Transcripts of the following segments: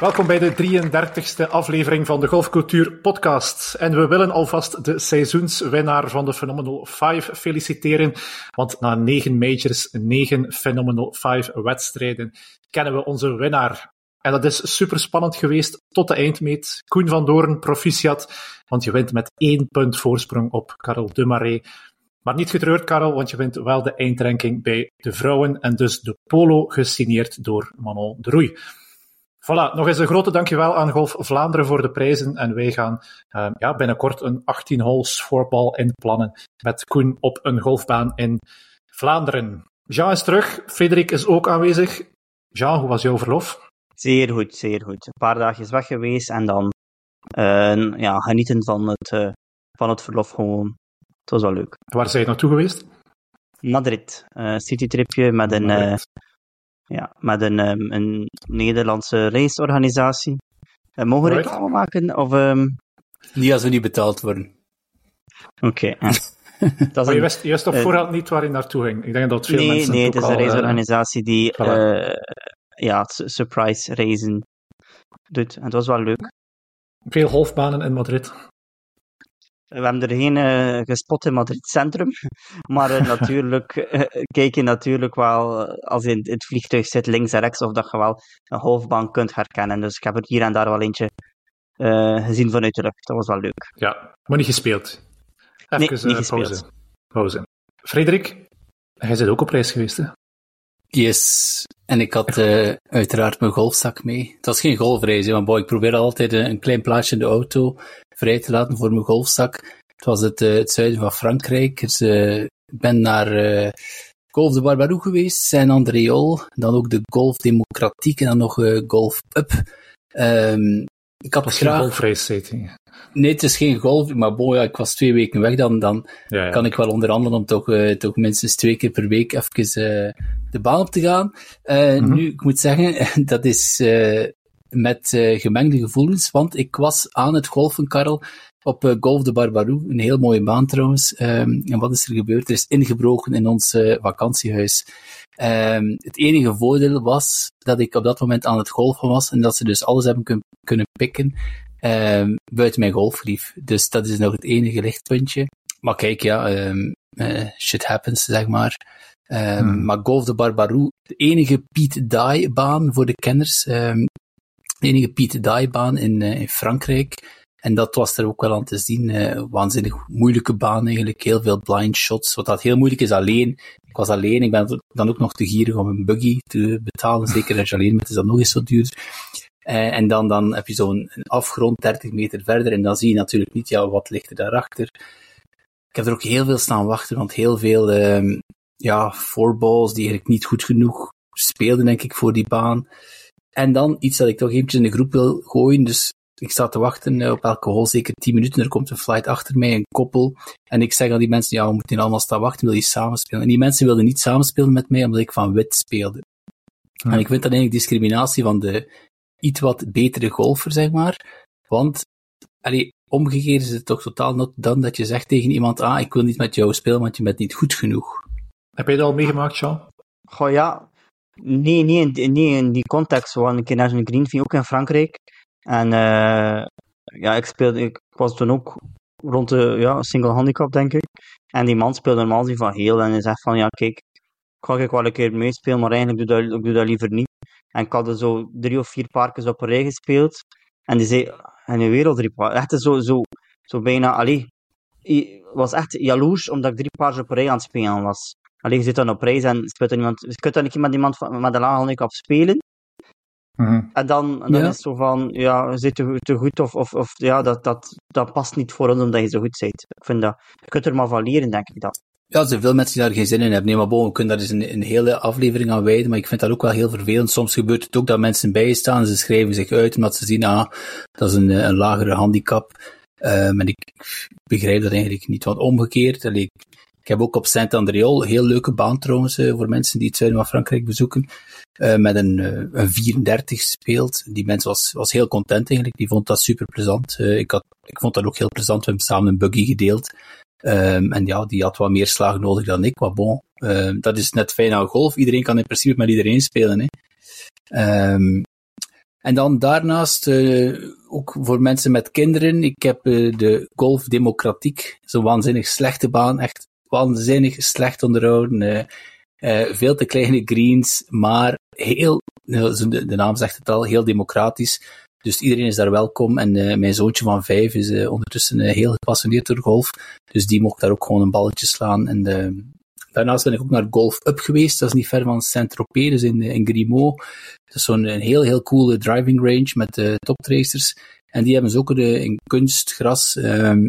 Welkom bij de 33ste aflevering van de Golfcultuur Podcast. En we willen alvast de seizoenswinnaar van de Phenomenal 5 feliciteren. Want na negen majors, negen Phenomenal 5 wedstrijden, kennen we onze winnaar. En dat is super spannend geweest tot de eindmeet. Koen van Doorn, proficiat, want je wint met één punt voorsprong op Karel Dumaré. Maar niet getreurd, Karel, want je wint wel de eindranking bij de vrouwen en dus de polo gesigneerd door Manon de Roei. Voilà, nog eens een grote dankjewel aan Golf Vlaanderen voor de prijzen. En wij gaan uh, ja, binnenkort een 18 holes voorbal inplannen met Koen op een golfbaan in Vlaanderen. Jean is terug, Frederik is ook aanwezig. Jean, hoe was jouw verlof? Zeer goed, zeer goed. Een paar dagjes weg geweest en dan uh, ja, genieten van het, uh, van het verlof gewoon. Het was wel leuk. Waar zijn je naartoe geweest? Madrid. Uh, citytripje met een, uh, ja, met een, um, een Nederlandse reisorganisatie. Uh, mogen we reclame maken? Of, um... Niet als we niet betaald worden. Oké. Maar je wist, je wist op eh, voorhand niet waar je naartoe ging. Ik denk dat veel nee, mensen nee, het het is een eh, reisorganisatie die eh, ja, su- surprise reizen doet. En het was wel leuk. veel golfbanen in Madrid. We hebben er geen eh, gespot in Madrid Centrum, maar eh, natuurlijk eh, kijk je natuurlijk wel, als je in het vliegtuig zit, links en rechts, of dat je wel een golfbaan kunt herkennen. Dus ik heb er hier en daar wel eentje eh, gezien vanuit de lucht. Dat was wel leuk. Ja, maar niet gespeeld. Even Nee, niet gespeeld. pauze. pauze. Frederik, jij bent ook op reis geweest, hè? Yes. En ik had eh, uiteraard mijn golfzak mee. Het was geen golfreis, hè, want boy, ik probeer altijd een, een klein plaatsje in de auto vrij te laten voor mijn golfzak. Het was het, eh, het zuiden van Frankrijk. Dus, eh, ik ben naar eh, Golf de Barbaroux geweest, Saint-Andréol, dan ook de Golf Democratiek en dan nog Golf Up. Ehm, ik had geen graag... Nee, het is geen golf, maar boy, ja, ik was twee weken weg, dan, dan Ja, ja. kan ik wel onderhandelen om toch, toch minstens twee keer per week even de baan op te gaan. Mhm. Nu, ik moet zeggen, dat is met eh, gemengde gevoelens, want ik was aan het golfen, Karel, op eh, Golf de Barbaroux, een heel mooie baan trouwens. Ehm, en wat is er gebeurd? Er is ingebroken in ons eh, vakantiehuis. Ehm, het enige voordeel was dat ik op dat moment aan het golfen was en dat ze dus alles hebben kun- kunnen pikken ehm, buiten mijn golflief. Dus dat is nog het enige lichtpuntje. Maar kijk, ja, shit happens, zeg maar. Hmm. Maar Golf de Barbaroux, de enige Piet Dye baan voor de kenners, enige Piet Dye baan in, eh, in Frankrijk. En dat was er ook wel aan te zien. eh, waanzinnig moeilijke baan eigenlijk, heel veel blind shots. Wat dat heel moeilijk is alleen. Ik was alleen, ik ben dan ook nog te gierig om een buggy te betalen. Zeker als je alleen bent, is dat nog eens zo duur. Eh, en dan, dan heb je zo'n afgrond 30 meter verder en dan zie je natuurlijk niet, ja, wat ligt er daarachter. Ik heb er ook heel veel staan wachten, want heel veel, ehm ja, fourballs die eigenlijk niet goed genoeg speelden, denk ik, voor die baan. En dan iets dat ik toch eventjes in de groep wil gooien, dus ik sta te wachten eh, op elke hole, zeker 10 minuten, er komt een flight achter mij, een koppel, en ik zeg aan die mensen, ja, we moeten hier allemaal staan wachten, wil je samenspelen? En die mensen wilden niet samenspelen met mij, omdat ik van wit speelde. En ik vind dat eigenlijk discriminatie van de iets wat betere golfer, zeg maar. Want, allee, omgekeerd is het toch totaal not dan dat je zegt tegen iemand, ah, ik wil niet met jou spelen, want je bent niet goed genoeg. Heb jij dat al meegemaakt, Jean? Goh ja, nee, niet in, die context. Waren een keer naar zo'n greenfield, ook in Frankrijk. En eh, ja, ik speelde, ik was toen ook rond de ja, single handicap, denk ik. En die man speelde normaal gezien van heel en hij zegt van, ja, kijk, ik ga ik wel een keer meespelen, maar eigenlijk doe dat, ik doe dat liever niet. En ik had er zo drie of vier parkjes op een rij gespeeld. En die zei, en een wereldrecord. Echt zo, zo, zo bijna, allee, ik was echt jaloers omdat ik drie paars op een rij aan het spelen was. Allee, je zit dan op reis en speelt er niemand, je kunt dan een keer met iemand van- met een lage handicap spelen. Mhm. En dan, dan Ja. is het zo van, ja, je zit te, goed- te goed of, of, of ja, dat, dat, dat past niet voor ons omdat je zo goed bent. Ik vind dat, je kunt er maar van leren, denk ik dat. Ja, er zijn veel mensen die daar geen zin in hebben. Nee, maar bon, we kunnen daar dus een, een hele aflevering aan wijden, maar ik vind dat ook wel heel vervelend. Soms gebeurt het ook dat mensen bij je staan en ze schrijven zich uit omdat ze zien, ah, dat is een, eh, een lagere handicap. Ehm en ik begrijp dat eigenlijk niet. Want omgekeerd, allee, ik, ik heb ook op Saint-Andréol, heel leuke baan trouwens, eh, voor mensen die het zuiden van Frankrijk bezoeken, eh, met een, eh, een 34 speelt. Die mens was, was heel content eigenlijk, die vond dat super plezant. Ik, had, ik vond dat ook heel plezant, we hebben samen een buggy gedeeld. Ehm, en ja, die had wat meer slag nodig dan ik, maar bon, ehm, dat is net fijn aan golf. Iedereen kan in principe met iedereen spelen, hè. Ehm, En dan daarnaast, ook voor mensen met kinderen, ik heb de Golf Democratiek, zo'n waanzinnig slechte baan, echt waanzinnig slecht onderhouden. Uh, veel te kleine greens, maar heel, de, de, naam zegt het al, heel democratisch. Dus iedereen is daar welkom. En mijn zoontje van vijf is ondertussen heel gepassioneerd door golf. Dus die mocht daar ook gewoon een balletje slaan. En Daarnaast ben ik ook naar Golf Up geweest. Dat is niet ver van Saint-Tropez, dus in, in Grimaud. Dat is zo'n heel, heel coole driving range met toptracers. En die hebben ze ook in kunstgras um,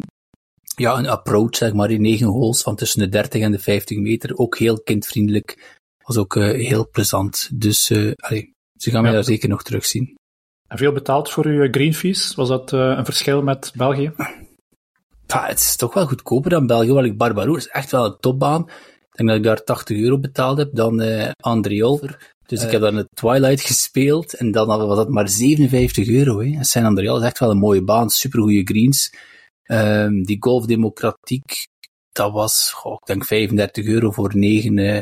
ja, een approach, zeg maar, in negen holes van tussen de 30 en de 50 meter. Ook heel kindvriendelijk. Was ook uh, heel plezant. Dus uh, allee, ze gaan mij daar zeker nog terugzien. En veel betaald voor uw green fees? Was dat uh, een verschil met België? Ja, het is toch wel goedkoper dan België. Want ik is echt wel een topbaan denk dat ik daar 80 euro betaald heb. Dan uh, Andriol. Dus ik heb daar een Twilight gespeeld en dan was dat maar 57 euro. Hè. San Andreal is echt wel een mooie baan, supergoeie greens. Um, die Golf Democratiek, dat was, goh, ik denk 35 euro voor 9 uh,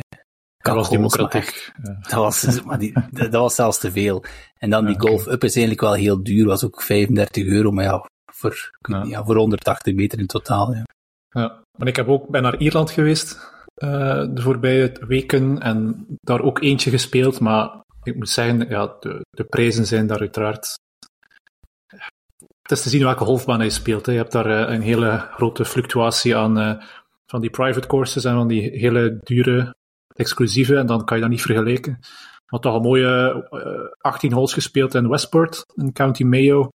dat was democratiek. Dat, was, maar die, dat, was zelfs te veel. En dan die Golf Up is eigenlijk wel heel duur, was ook 35 euro, maar ja, voor, ja. ja voor 180 meter in totaal. Ja. ja, maar ik heb ook, ben naar Ierland geweest uh, de voorbije weken en daar ook eentje gespeeld, maar ik moet zeggen, ja, de, de prijzen zijn daar uiteraard. Het is te zien welke golfbaan je speelt. Je hebt daar uh, een hele grote fluctuatie aan uh, van die private courses en van die hele dure, exclusieve, en dan kan je dat niet vergelijken. Maar toch een mooie 18 holes gespeeld in Westport, in County Mayo.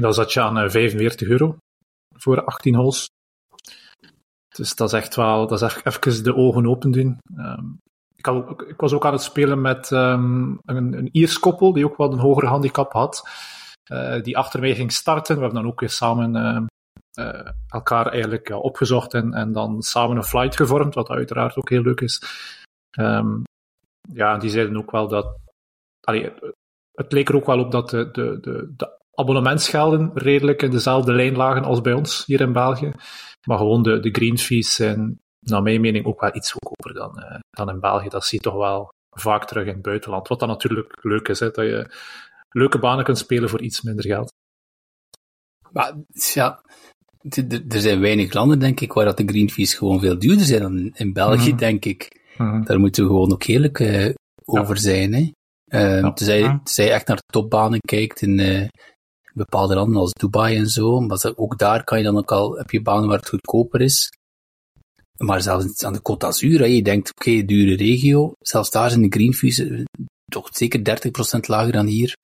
Daar zat je aan 45 euro voor 18 holes. Dus dat is echt wel, dat is even de ogen open doen. Um, ik, ik, was ook aan het spelen met um, een, een Iers koppel, die ook wel een hogere handicap had. Uh, die achter mij ging starten. We hebben dan ook weer samen uh, uh, elkaar eigenlijk opgezocht en, en dan samen een flight gevormd, wat uiteraard ook heel leuk is. Um, ja, die zeiden ook wel dat. Allee, het leek er ook wel op dat de, de, de, de abonnementsgelden redelijk in dezelfde lijn lagen als bij ons hier in België. Maar gewoon de, de green fees zijn, naar mijn mening, ook wel iets goedkoper dan, uh, dan in België. Dat zie je toch wel vaak terug in het buitenland. Wat dan natuurlijk leuk is, hè, dat je leuke banen kunt spelen voor iets minder geld. Maar ja, er zijn weinig landen, denk ik, waar dat de green fees gewoon veel duurder zijn dan in België, mm. denk ik. Mm. Daar moeten we gewoon ook eerlijk uh, over ja. zijn. Hè. Uh, ja. tenzij, je echt naar topbanen kijkt in, uh, bepaalde landen als Dubai en zo. Maar ook daar kan je dan ook al, heb je banen waar het goedkoper is. Maar zelfs aan de Côte d'Azur, je denkt, oké, okay, dure regio. Zelfs daar zijn de green fees eh, toch zeker 30% lager dan hier.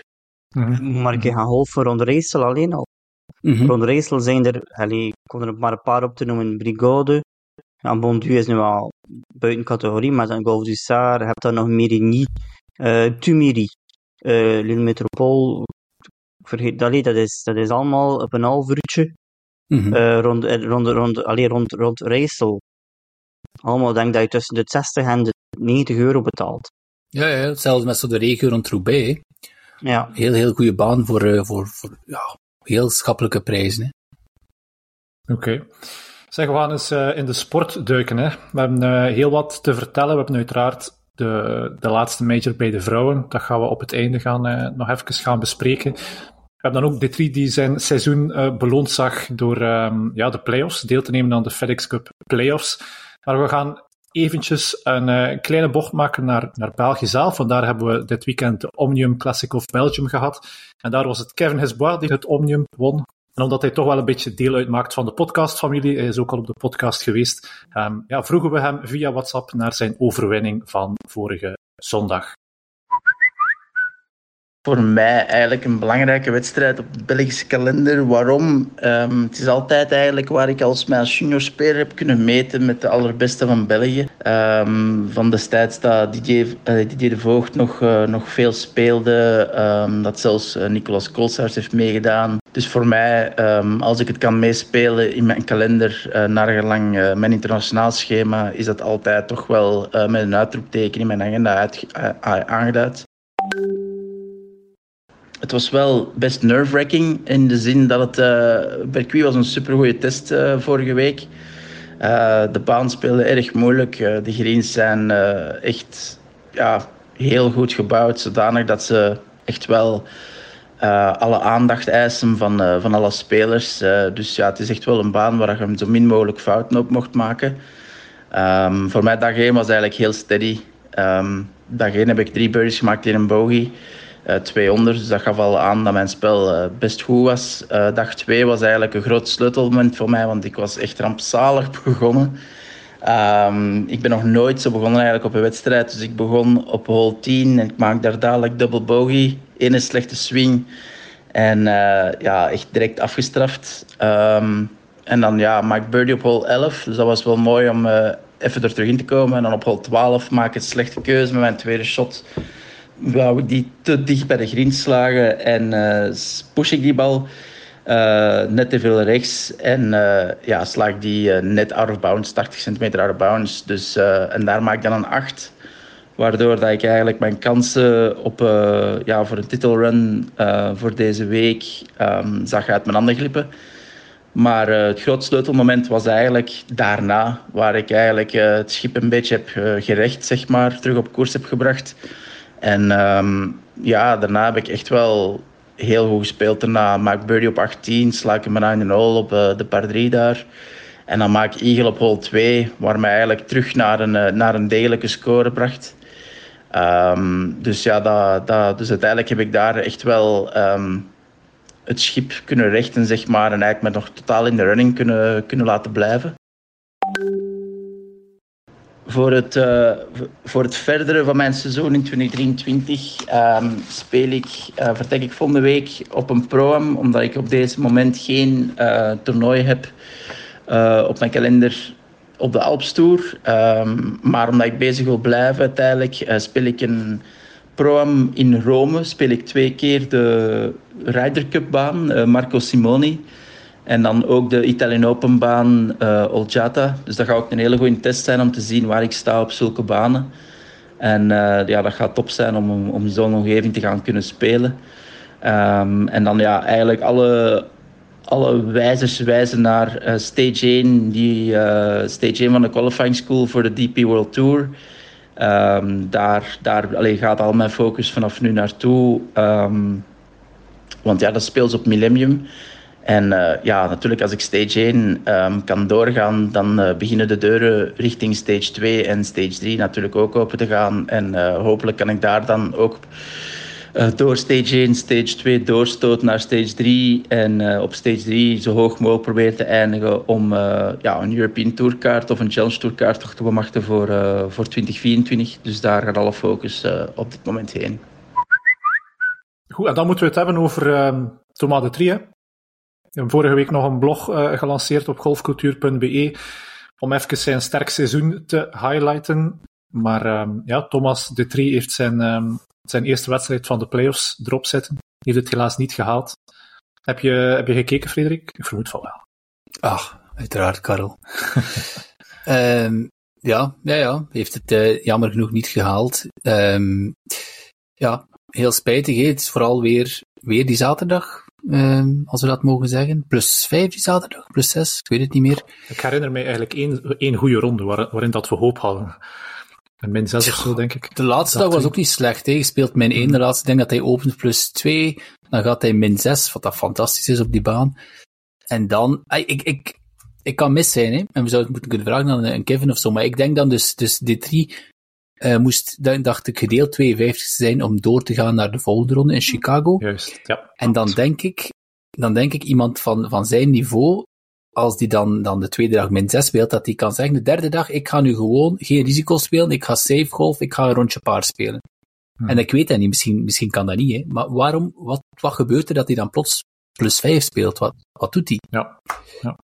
Mm-hmm. Maar ik ga golfen rond Rijssel alleen al. Mm-hmm. Rond Rijssel zijn er, allee, ik kon er maar een paar op te noemen, Brigode. Ja, Bondu is nu al buiten categorie, maar dan Golf du Sar, heb dan nog Mérigny, uh, Tumiri, uh, Lille Metropole, vergeet dat dat is, dat is allemaal op een half uurtje mm-hmm. uh, rond, rond, rond, allee, rond, rond Rijssel. Allemaal denk dat je tussen de 60 en de 90 euro betaalt. Ja, ja hetzelfde met zo de regio rond Roubaix. Ja. Heel, heel goede baan voor, uh, voor, voor ja, heel schappelijke prijzen. Oké. Okay. Zeg, we gaan eens uh, in de sport duiken. Hè. We hebben uh, heel wat te vertellen. We hebben uiteraard de, de laatste major bij de vrouwen. Dat gaan we op het einde gaan, uh, nog even gaan bespreken. We hebben dan ook Detri die zijn seizoen uh, beloond zag door um, ja, de playoffs, deel te nemen aan de FedEx Cup playoffs. Maar we gaan eventjes een uh, kleine bocht maken naar, naar België zelf. Want daar hebben we dit weekend de Omnium Classic of Belgium gehad. En daar was het Kevin Hesbois die het Omnium won. En omdat hij toch wel een beetje deel uitmaakt van de podcastfamilie, hij is ook al op de podcast geweest, um, ja, vroegen we hem via WhatsApp naar zijn overwinning van vorige zondag voor mij eigenlijk een belangrijke wedstrijd op de Belgische kalender. Waarom? Um, het is altijd eigenlijk waar ik als mijn junior heb kunnen meten met de allerbeste van België. Um, van destijds dat Didier, uh, de Voogd nog, uh, nog veel speelde. Um, dat zelfs uh, Nicolas Kolsaars heeft meegedaan. Dus voor mij, als ik het kan meespelen in mijn kalender, naar gelang mijn internationaal schema, is dat altijd toch wel met een uitroepteken in mijn agenda aangeduid het was wel best nerve-wracking in de zin dat het... Uh, was een supergoeie test uh, vorige week. Uh, de baan speelde erg moeilijk. de greens zijn echt ja, heel goed gebouwd. Zodanig dat ze echt wel alle aandacht eisen van, van alle spelers. Dus ja, het is echt wel een baan waar je zo min mogelijk fouten op mocht maken. Um, voor mij dag 1 was eigenlijk heel steady. Um, dag 1 heb ik drie birdies gemaakt in een bogey. Twee onder, dus dat gaf al aan dat mijn spel best goed was. dag 2 was eigenlijk een groot sleutelmoment voor mij, want ik was echt rampzalig begonnen. Um, ik ben nog nooit zo begonnen eigenlijk op een wedstrijd. Dus ik begon op hole 10 en ik maak daar dadelijk double bogey. Eén slechte swing. En ja, echt direct afgestraft. Um, en dan ja, maak birdie op hole 11. Dus dat was wel mooi om uh, even er terug in te komen. En dan op hole 12 maak ik een slechte keuze met mijn tweede shot. Wou die te dicht bij de green slagen en uh, push ik die bal. Uh, net te veel rechts en uh, ja, sla ik die net out of bounds, 80 centimeter out of bounds. Dus, en daar maak ik dan een 8. Waardoor dat ik eigenlijk mijn kansen op, ja, voor een titelrun voor deze week um, zag uit mijn handen glippen. Maar het groot sleutelmoment was eigenlijk daarna, waar ik eigenlijk het schip een beetje heb gerecht, zeg maar, terug op koers heb gebracht. En um, ja, daarna heb ik echt wel heel goed gespeeld. Daarna maak birdie op 18, sla ik hem in een hole op uh, de par 3 daar. En dan maak ik eagle op hole 2, waar mij eigenlijk terug naar een, uh, naar een degelijke score bracht. Um, dus ja, dat, dat, dus uiteindelijk heb ik daar echt wel um, het schip kunnen rechten, zeg maar. En eigenlijk me nog totaal in de running kunnen, kunnen laten blijven. Voor het, uh, voor het verdere van mijn seizoen in 2023 um, speel ik, uh, vertrek ik volgende week op een pro omdat ik op deze moment geen uh, toernooi heb op mijn kalender op de Alpstoer. Um, maar omdat ik bezig wil blijven uiteindelijk, speel ik een pro in Rome. Speel ik twee keer de Ryder Cup baan, Marco Simoni. En dan ook de Italian Open baan uh, Olgiata. Dus dat gaat ook een hele goede test zijn om te zien waar ik sta op zulke banen. En uh, ja, dat gaat top zijn om, om zo'n omgeving te gaan kunnen spelen. Um, en dan ja, eigenlijk alle, alle wijzers wijzen naar uh, stage 1, die, stage 1 van de qualifying school voor de DP World Tour. Um, daar daar allee, gaat al mijn focus vanaf nu naartoe. Um, want ja, dat speelt op Millennium. En uh, ja, natuurlijk als ik stage 1 um, kan doorgaan, dan uh, beginnen de deuren richting stage 2 en stage 3 natuurlijk ook open te gaan. En uh, hopelijk kan ik daar dan ook door stage 1, stage 2 doorstoten naar stage 3. En op stage 3 zo hoog mogelijk proberen te eindigen om ja, een European Tourkaart of een Challenge Tourkaart te bemachten voor, voor 2024. Dus daar gaat alle focus op dit moment heen. Goed, en dan moeten we het hebben over um, Thomas de. Vorige week nog een blog uh, gelanceerd op golfcultuur.be om even zijn sterk seizoen te highlighten. Maar um, ja, Thomas de Trie heeft zijn, um, zijn eerste wedstrijd van de playoffs erop zitten. Heeft het helaas niet gehaald. Heb je, heb je gekeken, Frederik? Ik vermoed van wel. Ach, uiteraard, Karel. um, ja, ja, ja, heeft het uh, jammer genoeg niet gehaald. ja, heel spijtig. He. Het is vooral weer, weer die zaterdag Um, als we dat mogen zeggen. Plus 5 die zaterdag, plus 6, ik weet het niet meer. Ik herinner me eigenlijk één, één goede ronde waar, waarin dat we hoop hadden. Een min 6 of zo, denk ik. De laatste dag was ook niet slecht. Hè. Je speelt min 1 de hmm. laatste. Ik denk dat hij opent plus 2. Dan gaat hij min 6, wat dat fantastisch is op die baan. En dan, ik, ik, ik kan mis zijn, hè. en we zouden het moeten kunnen vragen aan een Kevin of zo, maar ik denk dan dus, dus D3 uh, moest, dan dacht ik, gedeeld 52 zijn om door te gaan naar de volgende ronde in Chicago. Juist, ja. En dan denk ik, dan denk ik iemand van, van zijn niveau, als die dan, dan de tweede dag min 6 speelt, dat die kan zeggen, de derde dag, ik ga nu gewoon geen risico spelen, ik ga safe golf, ik ga een rondje paar spelen. Hmm. En ik weet dat niet, misschien, misschien kan dat niet, hè. maar waarom, wat, wat gebeurt er dat hij dan plots plus 5 speelt? Wat, wat doet hij? Ja, ja.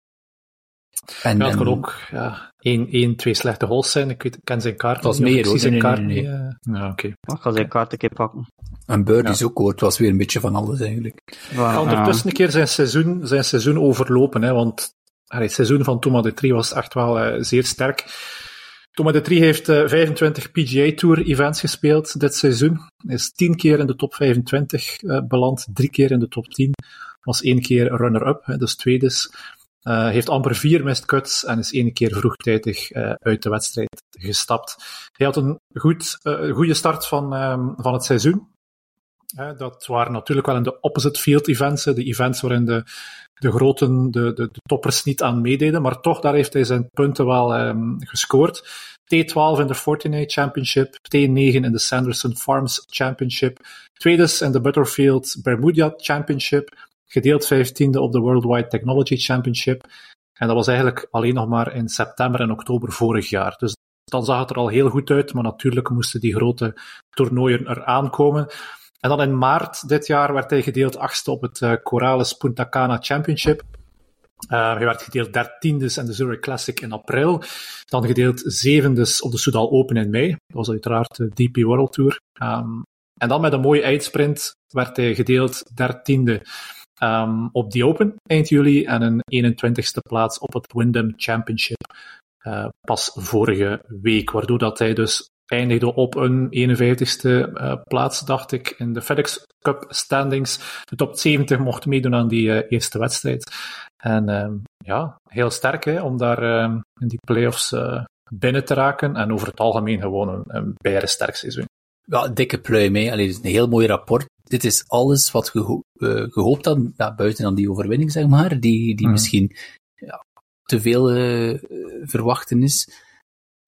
En, ja, het kan ook ja, één, één, twee slechte holes zijn. Ik weet, ken zijn kaart. Het was meer, hoor. Zijn kaart nee, nee, nee. Ja, oké. Okay. Ik ga zijn kaart een keer pakken. En Bird is ook hoor. Het was weer een beetje van alles eigenlijk. Ja, ondertussen een keer zijn seizoen, zijn seizoen overlopen, hè, want het seizoen van Thomas de Trie was echt wel uh, zeer sterk. Thomas de Trie heeft uh, 25 PGA Tour events gespeeld dit seizoen. Hij is 10 keer in de top 25 uh, beland, drie keer in de top 10. Was één keer runner-up, dus tweede. Uh, heeft amper vier missed cuts en is één keer vroegtijdig uh, uit de wedstrijd gestapt. Hij had een goed, uh, goede start van, um, van het seizoen. dat waren natuurlijk wel in de opposite field events, de events waarin de, de groten, de, de, de toppers niet aan meededen, maar toch, daar heeft hij zijn punten wel um, gescoord. T12 in de Fortinet Championship, T9 in de Sanderson Farms Championship, tweede in de Butterfield Bermuda Championship, gedeeld vijftiende op de Worldwide Technology Championship. En dat was eigenlijk alleen nog maar in september en oktober vorig jaar. Dus dan zag het er al heel goed uit, maar natuurlijk moesten die grote toernooien eraan komen. En dan in maart dit jaar werd hij gedeeld achtste op het uh, Corales Punta Cana Championship. Uh, hij werd gedeeld dertiende in de Zurich Classic in april. Dan gedeeld zevende op de Soudal Open in mei. Dat was uiteraard de DP World Tour. Um, en dan met een mooie eindsprint werd hij gedeeld dertiende um, op die Open eind juli en een 21ste plaats op het Wyndham Championship uh, pas vorige week. Waardoor dat hij dus eindigde op een 51ste uh, plaats, dacht ik, in de FedEx Cup standings. De top 70 mocht meedoen aan die uh, eerste wedstrijd. En um, ja, heel sterk hè, om daar um, in die playoffs binnen te raken. En over het algemeen gewoon een, een sterk seizoen. Ja, dikke pluim. Hè. Allee, is een heel mooi rapport. Dit is alles wat we uh, gehoopt hadden, ja, buiten dan die overwinning, zeg maar, die, die mm. misschien ja, te veel uh, verwachten is.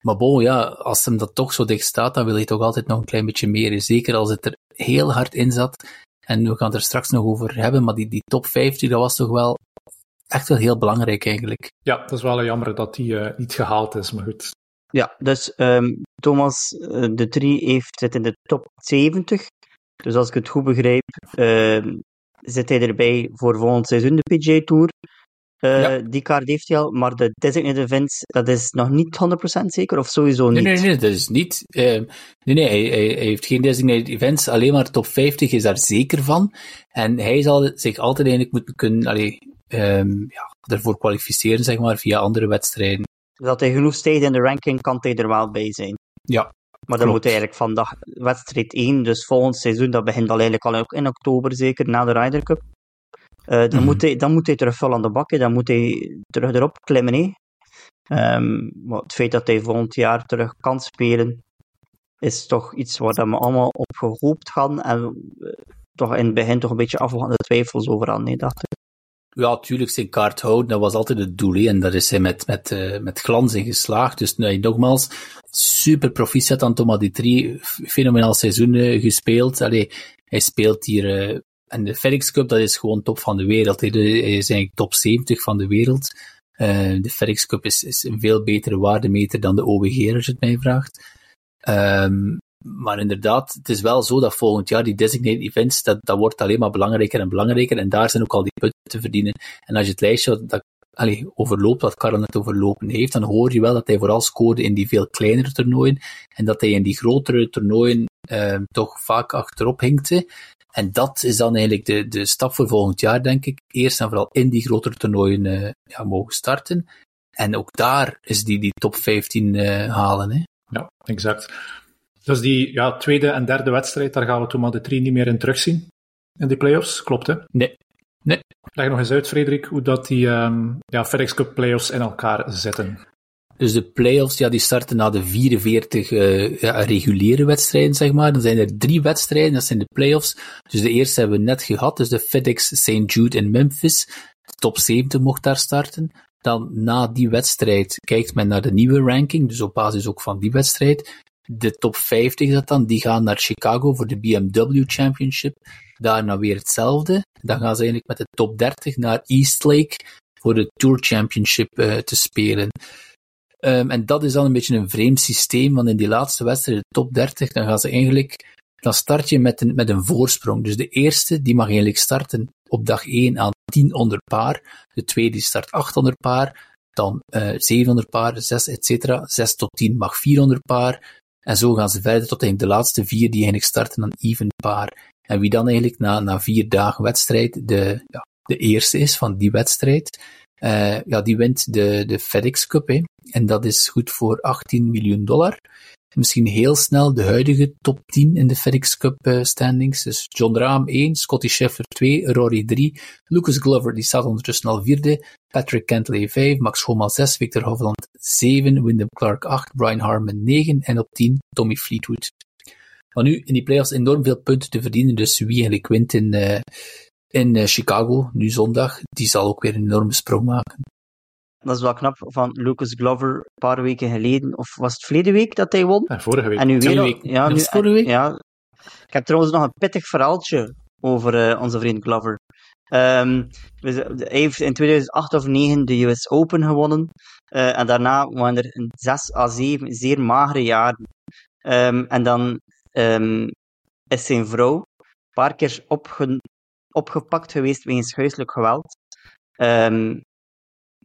Maar bon, ja, als hem dat toch zo dicht staat, dan wil je toch altijd nog een klein beetje meer. Zeker als het er heel hard in zat. En we gaan het er straks nog over hebben, maar die, die top 50, dat was toch wel echt wel heel belangrijk eigenlijk. Ja, dat is wel jammer dat die uh, niet gehaald is, maar goed. Ja, dus um, Thomas de Trie heeft zit in de top 70. Dus als ik het goed begrijp, uh, zit hij erbij voor volgend seizoen de PGA Tour. Uh, ja. Die kaart heeft hij al, maar de designated events, dat is nog niet 100% zeker, of sowieso niet? Nee, nee, nee, dat is niet. Uh, nee, nee, hij, hij, hij, heeft geen designated events, alleen maar top 50 is daar zeker van. En hij zal zich altijd eigenlijk moeten kunnen, allee, um, ja, ervoor kwalificeren, zeg maar, via andere wedstrijden. Dat hij genoeg stijgt in de ranking, kan hij er wel bij zijn. Ja. Maar dan moet hij eigenlijk vandaag wedstrijd 1, dus volgend seizoen, dat begint al eigenlijk al in oktober zeker, na de Ryder Cup. Uh, dan, mm. moet hij, dan moet hij terug vol aan de bak, dan moet hij terug erop klimmen. Hè. Um, maar het feit dat hij volgend jaar terug kan spelen, is toch iets waar we allemaal op gehoopt gaan. En uh, toch in het begin toch een beetje afwachtende twijfels over aan, nee, dacht ik. Ja, natuurlijk, zijn kaart houden, dat was altijd het doel. En daar is hij met, met, uh, met glans in geslaagd. Dus nee, nogmaals, super proficiat aan Thomas die drie fenomenaal seizoen uh, gespeeld. Allee, hij speelt hier, en de FedEx Cup, dat is gewoon top van de wereld. Hij is eigenlijk top 70 van de wereld. De FedEx Cup is, is een veel betere waardemeter dan de OWG, als je het mij vraagt. Um, maar inderdaad, het is wel zo dat volgend jaar die designated events, dat, dat wordt alleen maar belangrijker en belangrijker. En daar zijn ook al die punten te verdienen. En als je het lijstje dat, overloopt, wat Karel net overlopen heeft, dan hoor je wel dat hij vooral scoorde in die veel kleinere toernooien. En dat hij in die grotere toernooien eh, toch vaak achterop hinkte. En dat is dan eigenlijk de, de stap voor volgend jaar, denk ik. Eerst en vooral in die grotere toernooien uh, ja, mogen starten. En ook daar is die, die top 15 uh, eh, halen. Hè. Ja, exact. Dus die ja, tweede en derde wedstrijd, daar gaan we toen maar de drie niet meer in terugzien. In die playoffs, klopt hè? Nee. Nee. Leg nog eens uit, Frederik, hoe dat die um, ja, FedEx Cup playoffs in elkaar zitten. Dus de playoffs, ja, die starten na de 44 uh, ja, reguliere wedstrijden, zeg maar. Dan zijn er drie wedstrijden, dat zijn de playoffs. Dus de eerste hebben we net gehad, dus de FedEx St. Jude in Memphis. De top 70 mocht daar starten. Dan na die wedstrijd kijkt men naar de nieuwe ranking, dus op basis ook van die wedstrijd. De top 50 dat dan, die gaan naar Chicago voor de BMW Championship. Daarna weer hetzelfde. Dan gaan ze eigenlijk met de top 30 naar Eastlake voor de Tour Championship uh, te spelen. Um, en dat is dan een beetje een vreemd systeem, want in die laatste wedstrijd, de top 30, dan gaan ze eigenlijk, dan start je met een, met een voorsprong. Dus de eerste, die mag eigenlijk starten op dag 1 aan 10 onder paar. De tweede die start 8 onder paar. Dan uh, 700 paar, 6, etc. 6 tot 10 mag 400 paar. En zo gaan ze verder tot de laatste vier die eigenlijk starten aan even paar. En wie dan eigenlijk na, na vier dagen wedstrijd de, ja, de eerste is van die wedstrijd, uh, ja, die wint de, de FedEx Cup. En dat is goed voor 18 miljoen dollar. Misschien heel snel de huidige top 10 in de FedEx Cup uh, standings. Dus John Rahm 1, Scotty Scheffler 2, Rory 3, Lucas Glover die staat ondertussen al vierde, Patrick Kentley 5, Max Homa 6, Victor Hovland 7, Wyndham Clark 8, Brian Harmon 9 en op 10 Tommy Fleetwood. Maar nu in die playoffs enorm veel punten te verdienen, dus wie eigenlijk wint in, uh, in uh, Chicago, nu zondag, die zal ook weer een enorme sprong maken. Dat is wel knap van Lucas Glover een paar weken geleden, of was het verleden week dat hij won? Ja, vorige week. En nu weer, week. Ja, nu, vorige week? Ja. Ik heb trouwens nog een pittig verhaaltje over uh, onze vriend Glover. Um, hij heeft in 2008 of 2009 de US Open gewonnen. Uh, en daarna waren er een 6 à 7 zeer magere jaren. Um, en dan um, is zijn vrouw een paar keer opge opgepakt geweest wegens huiselijk geweld.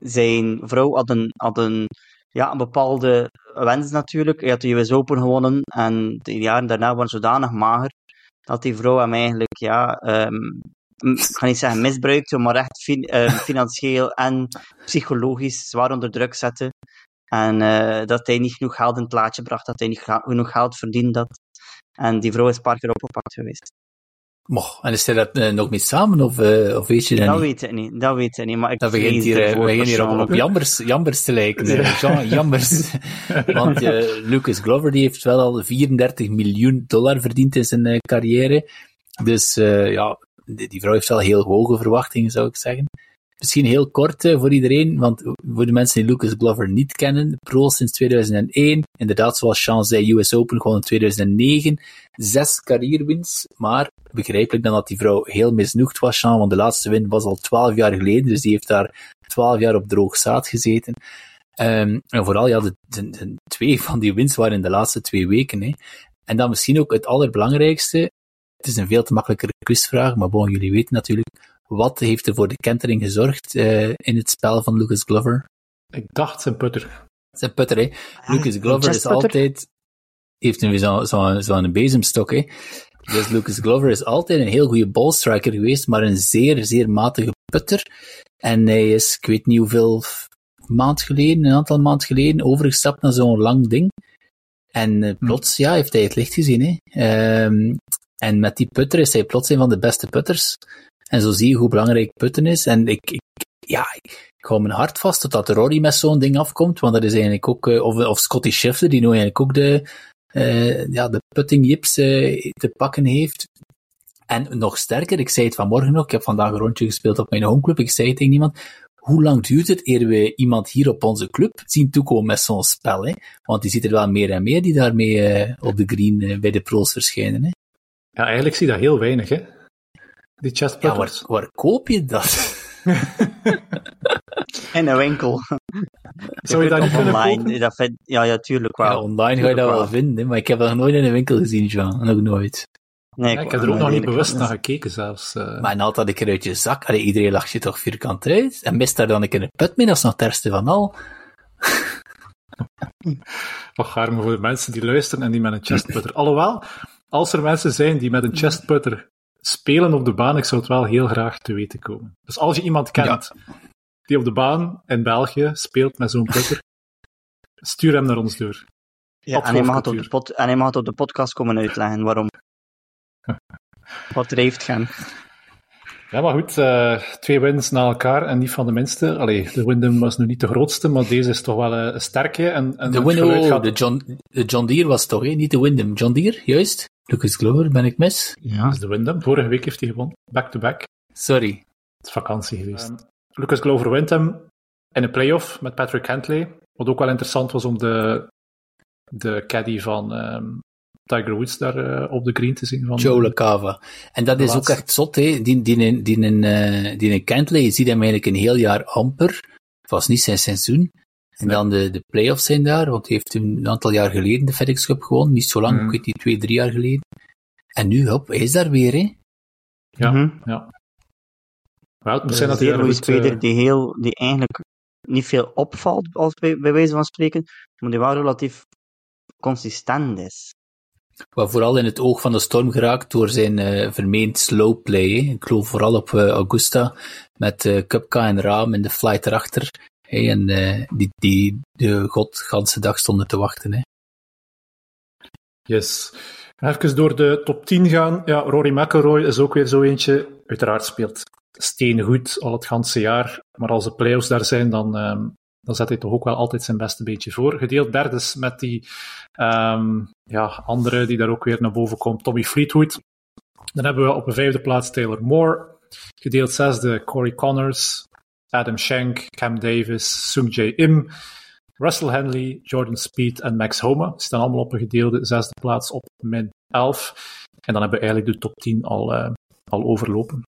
Zijn vrouw had een, had een, ja, een bepaalde wens natuurlijk. Hij had de US Open gewonnen en de jaren daarna waren zodanig mager dat die vrouw hem eigenlijk ja, ik ga niet zeggen misbruikt, maar echt uh, financieel en psychologisch zwaar onder druk zetten. En uh, dat hij niet genoeg geld in het plaatje bracht, dat hij niet genoeg geld verdiende had. En die vrouw is een paar keer opgepakt geweest. Moch, en is hij dat uh, nog mee samen, of, of weet je dat, dat niet? weet ik niet, dat weet ik niet. Maar ik dat begint hier, we beginnen hier op, op jambers, jambers te lijken, Jean Jambers. Want Lucas Glover die heeft wel al 34 miljoen dollar verdiend in zijn carrière. Dus ja, die vrouw heeft wel heel hoge verwachtingen, zou ik zeggen. Misschien heel kort uh, voor iedereen, want voor de mensen die Lucas Glover niet kennen, pro sinds 2001, inderdaad zoals Sean zei, US Open gewoon in 2009, zes carrierewins, maar begrijpelijk dan dat die vrouw heel misnoegd was, Sean, want de laatste win was al twaalf jaar geleden, dus die heeft daar twaalf jaar op droog zaad gezeten. Um, en vooral, ja, de, twee van die wins waren in de laatste twee weken. Hè. En dan misschien ook het allerbelangrijkste, het is een veel te makkelijkere quizvraag, maar bon, jullie weten natuurlijk. Wat heeft er voor de kentering gezorgd uh, in het spel van Lucas Glover? Ik dacht zijn putter. Zijn putter, hè. Lucas Glover is altijd... Heeft nu zo'n zo, zo een bezemstok, hè. Dus Lucas Glover is altijd een heel goede ballstriker geweest, maar een zeer, zeer matige putter. En hij is, ik weet niet hoeveel maand geleden, een aantal maand geleden, overgestapt naar zo'n lang ding. En uh, plots, ja, heeft hij het licht gezien, hè. Um, en met die putter is hij plots een van de beste putters. En zo zie je hoe belangrijk putten is. En ik, ik ja, ik hou mijn hart vast totdat Rory met zo'n ding afkomt, want dat is eigenlijk ook, uh, of, of Scotty Scheffler, die nu eigenlijk ook de, uh, ja, de putting yips uh, te pakken heeft. En nog sterker, ik zei het vanmorgen nog, ik heb vandaag een rondje gespeeld op mijn homeclub, ik zei tegen iemand, hoe lang duurt het eer we iemand hier op onze club zien toekomen met zo'n spel? Hè? Want je ziet er wel meer en meer die daarmee op de green bij de pro's verschijnen. Hè? Ja, eigenlijk zie je dat heel weinig, hè? Die chest ja, waar, waar, koop je dat? In een winkel. Zou je dat niet kunnen online. kopen? Dat vind, ja, ja, tuurlijk wel. Ja, online ga je dat wel vinden, maar ik heb dat nog nooit in een winkel gezien, Jean. Nog nooit. Nee, ja, ik heb er ook nog niet bewust naar gekeken, zelfs. Uh... Maar haalt dat een keer uit je zak. Allee, iedereen lacht je toch vierkant uit. En mist daar dan een keer een put mee, dat is nog het ergste van al. Wat gaar me voor de mensen die luisteren en die met een chestputter. Alhoewel, als er mensen zijn die met een chestputter spelen op de baan, ik zou het wel heel graag te weten komen. Dus als je iemand kent ja. die op de baan in België speelt met zo'n putter, stuur hem naar ons door. Ja, en, hij mag het op de pod, en hij mag het op de podcast komen uitleggen waarom. Wat drijft hem. Ja, maar goed, uh, twee wins na elkaar en niet van de minste. Allee, de Windham was nu niet de grootste, maar deze is toch wel een sterke. En, en de Windham, oh, gaat... de, John, de John Deere was toch, niet de Windham. John Deere, juist? Lucas Glover, ben ik mis? Ja. Dat is de Windham. Vorige week heeft hij gewonnen. Back-to-back. -back. Sorry. Het is vakantie geweest. Um, Lucas Glover wint hem in een playoff met Patrick Hentley. Wat ook wel interessant was om de, de caddy van um, Tiger Woods daar uh, op de green te zien. Van Joe LaCava. En dat is laatste. ook echt zot, hè. Die, die, die, die, uh, die in Kentley, je ziet hem eigenlijk een heel jaar amper. Het was niet zijn seizoen. En dan de, de playoffs zijn daar, want hij heeft een aantal jaar geleden de FedEx Cup gewonnen. Niet zo lang, mm. ik weet niet, twee, drie jaar geleden. En nu, hop, hij is daar weer, hè. Ja, mm -hmm. ja. Wel, het moet zijn dat hij een goede speler uh... die, heel, die eigenlijk niet veel opvalt, als bij, bij wijze van spreken, maar die wel relatief consistent is. Wat vooral in het oog van de storm geraakt door zijn uh, vermeend slow play. Hè. Ik geloof vooral op uh, Augusta met uh, Kupka en Raam en de flight erachter. En die, die de god dag stonden te wachten. Hè. Yes. Even door de top 10 gaan. Ja, Rory McIlroy is ook weer zo eentje. Uiteraard speelt steengoed al het ganse jaar. Maar als de playoffs daar zijn, dan um, dan zet hij toch ook wel altijd zijn beste beetje voor. Gedeeld derde met die um, ja, andere die daar ook weer naar boven komt, Tommy Fleetwood. Dan hebben we op de vijfde plaats Taylor Moore. Gedeeld zesde Corey Connors, Adam Schenk, Cam Davis, Sung Jae Im, Russell Henley, Jordan Speed en Max Homa. Die staan allemaal op een gedeelde zesde plaats op min 11. En dan hebben we eigenlijk de top 10 al, uh, al overlopen.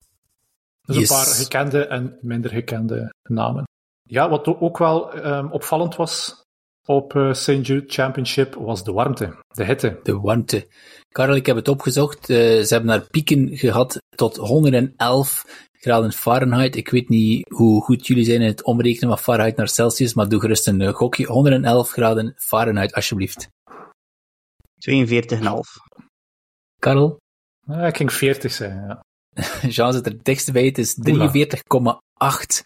Dus yes. een paar gekende en minder gekende namen. Ja, wat ook wel um, opvallend was op uh, St. Jude Championship was de warmte, de hitte. De warmte. Karel, ik heb het opgezocht. Uh, ze hebben daar pieken gehad tot 111 graden Fahrenheit. Ik weet niet hoe goed jullie zijn in het omrekenen van Fahrenheit naar Celsius, maar doe gerust een uh, gokje. 111 graden Fahrenheit, alsjeblieft. 42,5. Karel? ik ging 40 zijn, ja. Jean zit er dichtst bij, het is 43,8.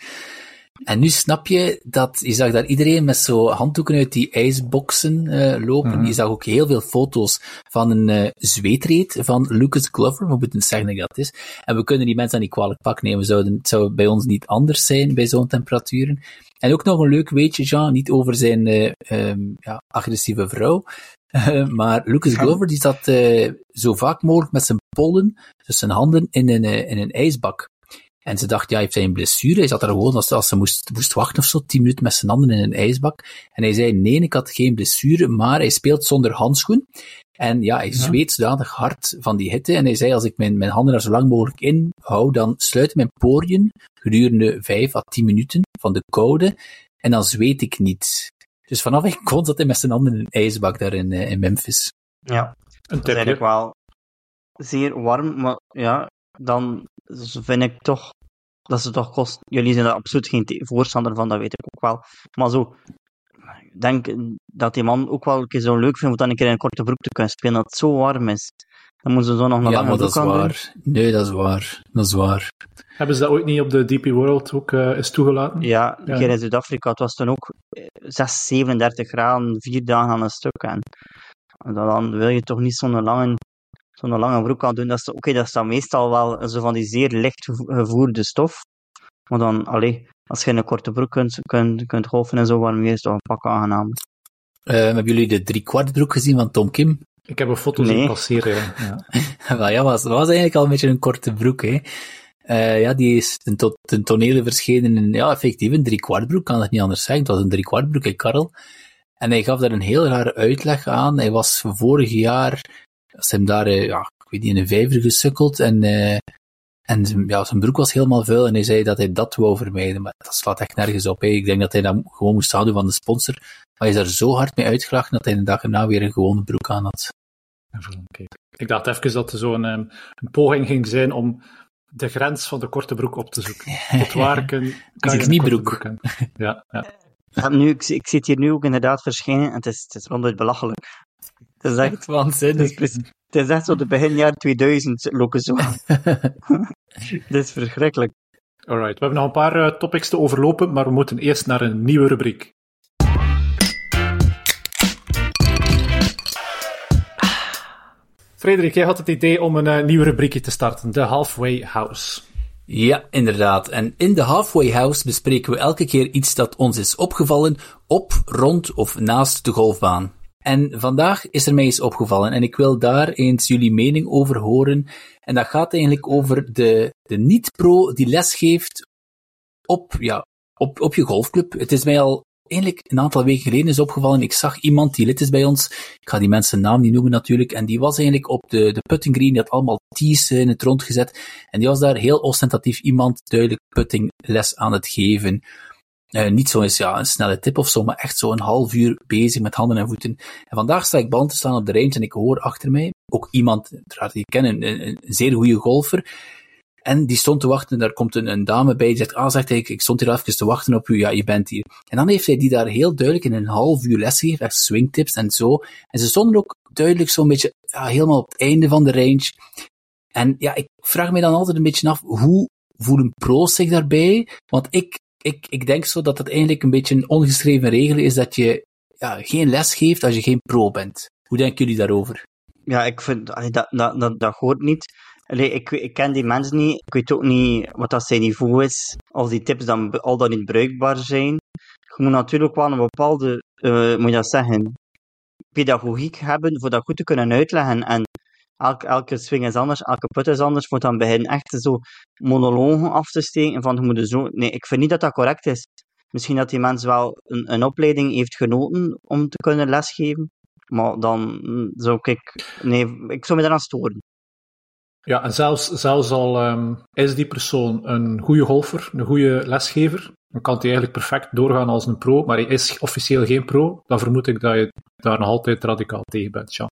En nu snap je dat, je zag daar iedereen met zo handdoeken uit die ijsboxen uh, lopen. Mm. Je zag ook heel veel foto's van een uh, zweetreed van Lucas Glover. We moeten zeggen dat dat is. En we kunnen die mensen niet kwalijk pak nemen. Zouden, het zou bij ons niet anders zijn bij zo'n temperaturen. En ook nog een leuk weetje, Jean, niet over zijn uh, um, ja, agressieve vrouw. maar Lucas Glover die zat zo vaak mogelijk met zijn pollen, dus zijn handen, in een, in een ijsbak. En ze dacht, ja, heeft hij een blessure? Hij zat er gewoon als, als ze moest, moest wachten of zo, tien minuten met zijn handen in een ijsbak. En hij zei, nee, ik had geen blessure, maar hij speelt zonder handschoen. En ja, hij zweet zodanig hard van die hitte. En hij zei, als ik mijn, mijn handen er zo lang mogelijk in hou, dan sluiten mijn poriën gedurende vijf à tien minuten van de koude. En dan zweet ik niet. Dus vanaf ik kon zat hij met zijn handen in een ijsbak daar in, in Memphis. Ja, een dat is eigenlijk wel zeer warm, maar ja, dan vind ik toch dat ze toch kost. Jullie zijn er absoluut geen voorstander van, dat weet ik ook wel. Maar zo, ik denk dat die man ook wel een keer zo leuk vindt om dan een keer in een korte broek te kunnen spelen, dat het zo warm is. Dan moeten ze zo nog een ja, lange broek aan doen. Waar. Nee, dat is waar. Dat is waar. Hebben ze dat ooit niet op de DP World ook uh, eens toegelaten? Ja, een ja. keer in Zuid-Afrika. Het was toen ook 6, 37 graden, vier dagen aan een stuk. En dan wil je toch niet zo'n lange zo'n lange broek kan doen, dat is, oké, dat is dan meestal wel zo van die zeer licht gevoerde stof. Maar dan, allee, als je in een korte broek kunt, kunt, kunt golfen en zo, waarom is het toch een pak aangenaam. Uh, hebben jullie de driekwartbroek gezien van Tom Kim? Ik heb een foto nee. zien passeren, ja. Wel, ja, was, was eigenlijk al een beetje een korte broek, hè. Uh, ja, die is ten, to ten tonele verschenen in, ja, effectief een driekwartbroek, kan het niet anders zeggen. Het was een driekwartbroek, hè, Karel. En hij gaf daar een heel rare uitleg aan. Hij was vorig jaar ze hem daar, uh, ja, ik weet niet, in een vijver gesukkeld en, uh, en ja, zijn broek was helemaal vuil en hij zei dat hij dat wou vermijden, maar dat slaat echt nergens op. Hè. Ik denk dat hij dat gewoon moest houden van de sponsor, maar hij is daar zo hard mee uitgelachen dat hij de dag erna weer een gewone broek aan had. Okay. Ik dacht even dat er zo'n um, een poging ging zijn om de grens van de korte broek op te zoeken. Tot waar kan, kan je kniebroek. Ja, ja. ja nu, ik, ik zit hier nu ook inderdaad verschijnen en het is, het is ronduit belachelijk. Het is echt waanzinnig. Het is, het is echt zo de begin jaar 2000 lokken zo. Dit is verschrikkelijk. Alright, we hebben nog een paar uh, topics te overlopen, maar we moeten eerst naar een nieuwe rubriek. Frederik, jij had het idee om een uh, nieuwe rubriekje te starten, de Halfway House. Ja, inderdaad. En in de Halfway House bespreken we elke keer iets dat ons is opgevallen op, rond of naast de golfbaan. En vandaag is er mij eens opgevallen en ik wil daar eens jullie mening over horen. En dat gaat eigenlijk over de, de niet-pro die lesgeeft op, ja, op, op je golfclub. Het is mij al eigenlijk een aantal weken geleden is opgevallen. Ik zag iemand die lid is bij ons. Ik ga die mensen naam niet noemen natuurlijk. En die was eigenlijk op de, de putting green. Die had allemaal tees in het rond gezet. En die was daar heel ostentatief iemand duidelijk putting les aan het geven. Uh, niet zo eens ja, een snelle tip of zo, maar echt zo een half uur bezig met handen en voeten. En vandaag sta ik bal te staan op de range en ik hoor achter mij ook iemand, die ik ken, een, zeer goede golfer. En die stond te wachten, daar komt een, dame bij, die zegt, ah, zegt hij, ik stond hier even te wachten op u, ja, je bent hier. En dan heeft hij die daar heel duidelijk in een half uur lesgegeven, echt swingtips en zo. En ze stonden ook duidelijk zo'n beetje, ja, helemaal op het einde van de range. En ja, ik vraag me dan altijd een beetje af, hoe voelen pro's zich daarbij? Want ik ik, ik denk zo dat het eigenlijk een beetje een ongeschreven regel is dat je ja, geen les geeft als je geen pro bent. Hoe denken jullie daarover? Ja, ik vind dat, dat, dat, dat hoort niet. Ik, ik ken die mensen niet. Ik weet ook niet wat dat zijn niveau is. Of die tips dan al dan niet bruikbaar zijn. je moet natuurlijk wel een bepaalde, uh, moet je dat zeggen, pedagogiek hebben voor dat goed te kunnen uitleggen. En elke, elke swing is anders, elke put is anders. Moet dan beginnen echt zo monologen af te steken van je moet zo... Nee, ik vind niet dat dat correct is. Misschien dat die mens wel een, een opleiding heeft genoten om te kunnen lesgeven. Maar dan zou ik... Nee, ik zou me daaraan storen. Ja, en zelfs, zelfs al um, is die persoon een goede golfer, een goede lesgever, dan kan hij eigenlijk perfect doorgaan als een pro, maar hij is officieel geen pro, dan vermoed ik dat je daar nog altijd radicaal tegen bent, ja.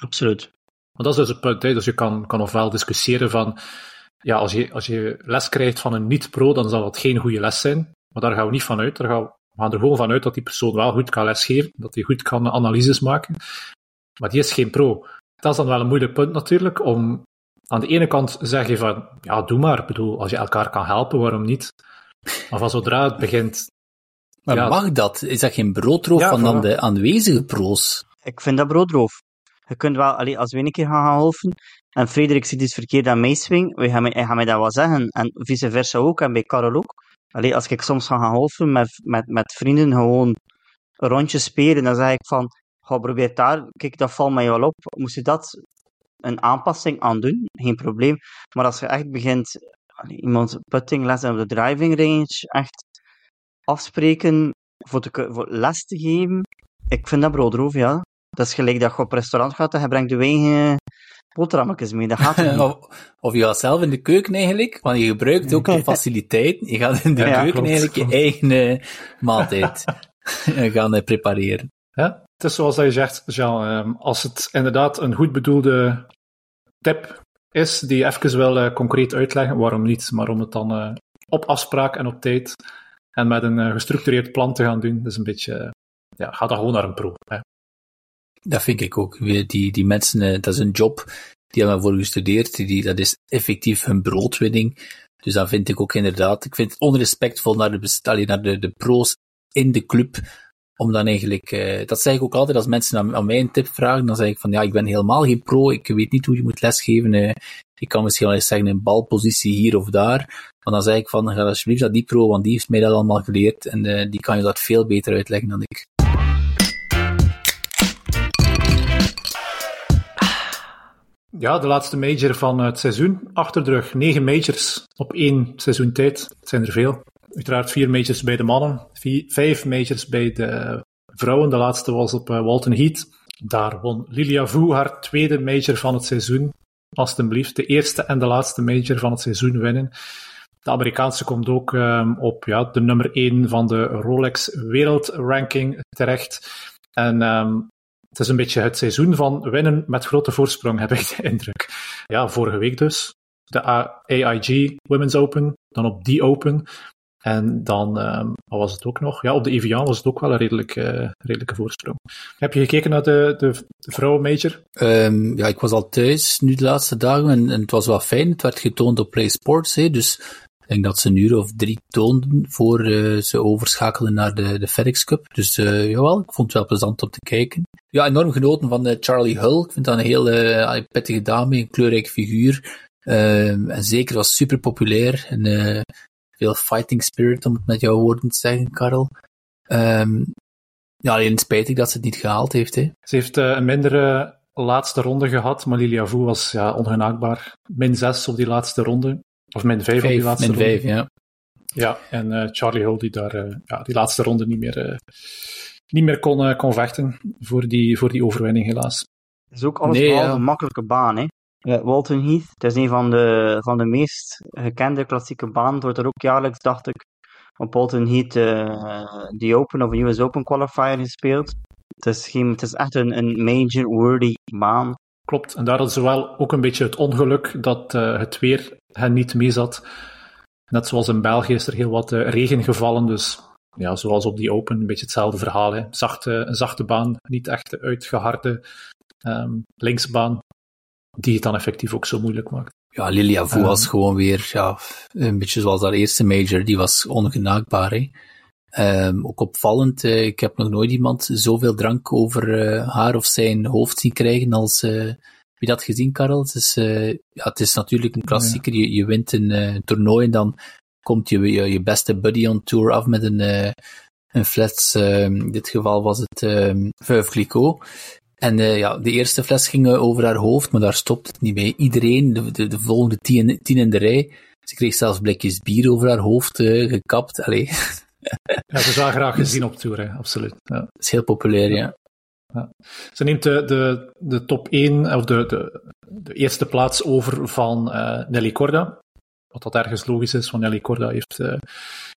Absoluut. Maar dat is dus het punt, hè. dus je kan, kan ofwel discussiëren van, ja, als je, als je les krijgt van een niet-pro, dan zal dat geen goede les zijn, maar daar gaan we niet van uit. Daar gaan we, we gaan er gewoon van uit dat die persoon wel goed kan lesgeven, dat hij goed kan analyses maken, maar die is geen pro. Dat is dan wel een moeilijk punt natuurlijk, om aan de ene kant zeg je van, ja, doe maar. Ik bedoel, als je elkaar kan helpen, waarom niet? Maar van zodra het begint... Maar ja, mag dat? Is dat geen broodroof van dan de aanwezige pro's? Ik vind dat broodroof. Je kunt wel, allee, als we een keer gaan helpen, en Frederik ziet iets verkeerd aan mij swing, hij gaat, mij, dat wel zeggen. En vice versa ook, en bij Karel ook. Als ik soms ga gaan helpen met, met, met vrienden gewoon een rondje spelen, dan zeg ik van, ga probeer daar, kijk, dat valt mij wel op. Moest je dat een aanpassing aan doen, geen probleem. Maar als je echt begint iemand putting les op de driving range echt afspreken voor, te, voor les te geven, ik vind dat broodroof, ja. Dat is gelijk dat je op restaurant gaat en je brengt je eigen boterhammetjes mee. Dat gaat of, of je gaat zelf in de keuken eigenlijk, want je gebruikt ook de faciliteit. Je gaat in de keuken eigenlijk je eigen uh, maaltijd gaan uh, prepareren. Ja, het is zoals je zegt, Jean, ehm, als het inderdaad een goed bedoelde tip is, die je even wil uh, concreet uitleggen, waarom niet, maar om het dan op afspraak en op tijd en met een gestructureerd plan te gaan doen, is een beetje, ja, ga dan gewoon naar een pro. Hè. Dat vind ik ook. Die, die mensen, dat is een job, die hebben voor gestudeerd, die, dat is effectief hun broodwinning. Dus dan vind ik ook inderdaad, ik vind het onrespectvol naar de, naar de, de pro's in de club, om dan eigenlijk, uh, dat zeg ik ook altijd als mensen aan, aan, mij een tip vragen, dan zeg ik van ja, ik ben helemaal geen pro, ik weet niet hoe je moet lesgeven, uh, ik kan misschien wel eens zeggen een balpositie hier of daar, maar dan zeg ik van ga alsjeblieft naar die pro, want die heeft mij dat allemaal geleerd en uh, die kan je dat veel beter uitleggen dan ik. Ja, de laatste major van het seizoen. Achter de rug. Negen majors op één seizoen tijd. Het zijn er veel uiteraard vier majors bij de mannen, vier, vijf majors bij de vrouwen. De laatste was op uh, Walton Heath. Daar won Lilia Vu haar tweede major van het seizoen. Alsjeblieft, de eerste en de laatste major van het seizoen winnen. De Amerikaanse komt ook um, op ja, de nummer 1 van de Rolex Wereldranking terecht. En um, het is een beetje het seizoen van winnen met grote voorsprong, heb ik de indruk. Ja, vorige week dus. De AIG Women's Open, dan op die Open. En dan, um, wat was het ook nog? Ja, op de Evian was het ook wel een redelijk, uh, redelijke voorsprong. Heb je gekeken naar de, de, de vrouwen major? Um, ja, ik was al thuis nu de laatste dagen en, en, het was wel fijn. Het werd getoond op Play Sports, hè, dus ik denk dat ze een uur of drie toonden voor uh, ze overschakelden naar de, de FedEx Cup. Dus uh, jawel, ik vond het wel plezant om te kijken. Ja, enorm genoten van Charlie Hull. Ik vind dat een heel pittige dame, een kleurrijke figuur. Ehm, en zeker was super populair. En, veel fighting spirit, om het met jouw woorden te zeggen, Karel. Um, ja, alleen spijtig dat ze het niet gehaald heeft. Hè. Ze heeft uh, een mindere laatste ronde gehad, maar Lilia Vu was ja, ongenaakbaar. Min 6 op die laatste ronde. Of min 5 op die laatste min ronde. 5, ja. Ja, en uh, Charlie Hull die daar uh, ja, die laatste ronde niet meer, niet meer kon, kon vechten voor die, voor die overwinning, helaas. Het is ook alles nee, ja. een makkelijke baan, hè? Ja, Walton Heath, het is een van de, van de meest gekende klassieke banen. wordt er ook jaarlijks, dacht ik, op Walton Heath uh, de Open of US Open qualifier gespeeld. Het is, geen, het is echt een, een major-worthy baan. Klopt, en daar hadden ze wel ook een beetje het ongeluk dat uh, het weer hen niet mee zat. Net zoals in België is er heel wat uh, regen gevallen, dus ja, zoals op die Open, een beetje hetzelfde verhaal. Hè. Zachte, een zachte baan, niet echt uitgeharde um, linksbaan die het dan effectief ook zo moeilijk maakt. Ja, Lilia was ehm. gewoon weer, ja, een beetje zoals haar eerste major, die was ongenaakbaar. Hè. Um, ook opvallend, uh, ik heb nog nooit iemand zoveel drank over uh, haar of zijn hoofd zien krijgen als, uh, heb je dat gezien, Karel? Het is, ja, het is natuurlijk een klassieker, je, je wint een toernooi en dan komt je, je, je beste buddy on tour af met een, een een fles, ehm, in dit geval was het um, Veuve Clicquot. En uh, ja, de eerste fles ging over haar hoofd, maar daar stopt het niet mee. Iedereen, de, de, de volgende tien, tien in de rij, ze kreeg zelfs blikjes bier over haar hoofd uh, gekapt. Allee. Ja, ze zou graag gezien op tour, hè. absoluut. Ja. Dat is heel populair, ja. ja. Ze neemt de, de, de top 1, of de, de, de eerste plaats over van uh, Nelly Corda. Wat dat ergens logisch is, want Nelly Corda heeft, uh,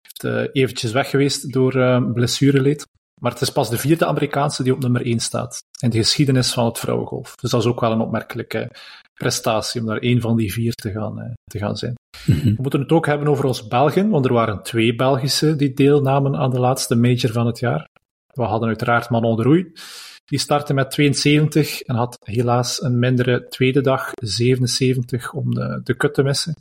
heeft uh, eventjes weg geweest door blessureleed. Maar het is pas de vierde Amerikaanse die op nummer 1 staat in de geschiedenis van het vrouwengolf. Dus dat is ook wel een opmerkelijke prestatie om daar één van die vier te gaan, te gaan zijn. Mhm. We moeten het ook hebben over ons Belgen, want er waren twee Belgische die deelnamen aan de laatste major van het jaar. We hadden uiteraard Manon de Roei. Die startte met 72 en had helaas een mindere tweede dag, 77, om de, de kut te missen.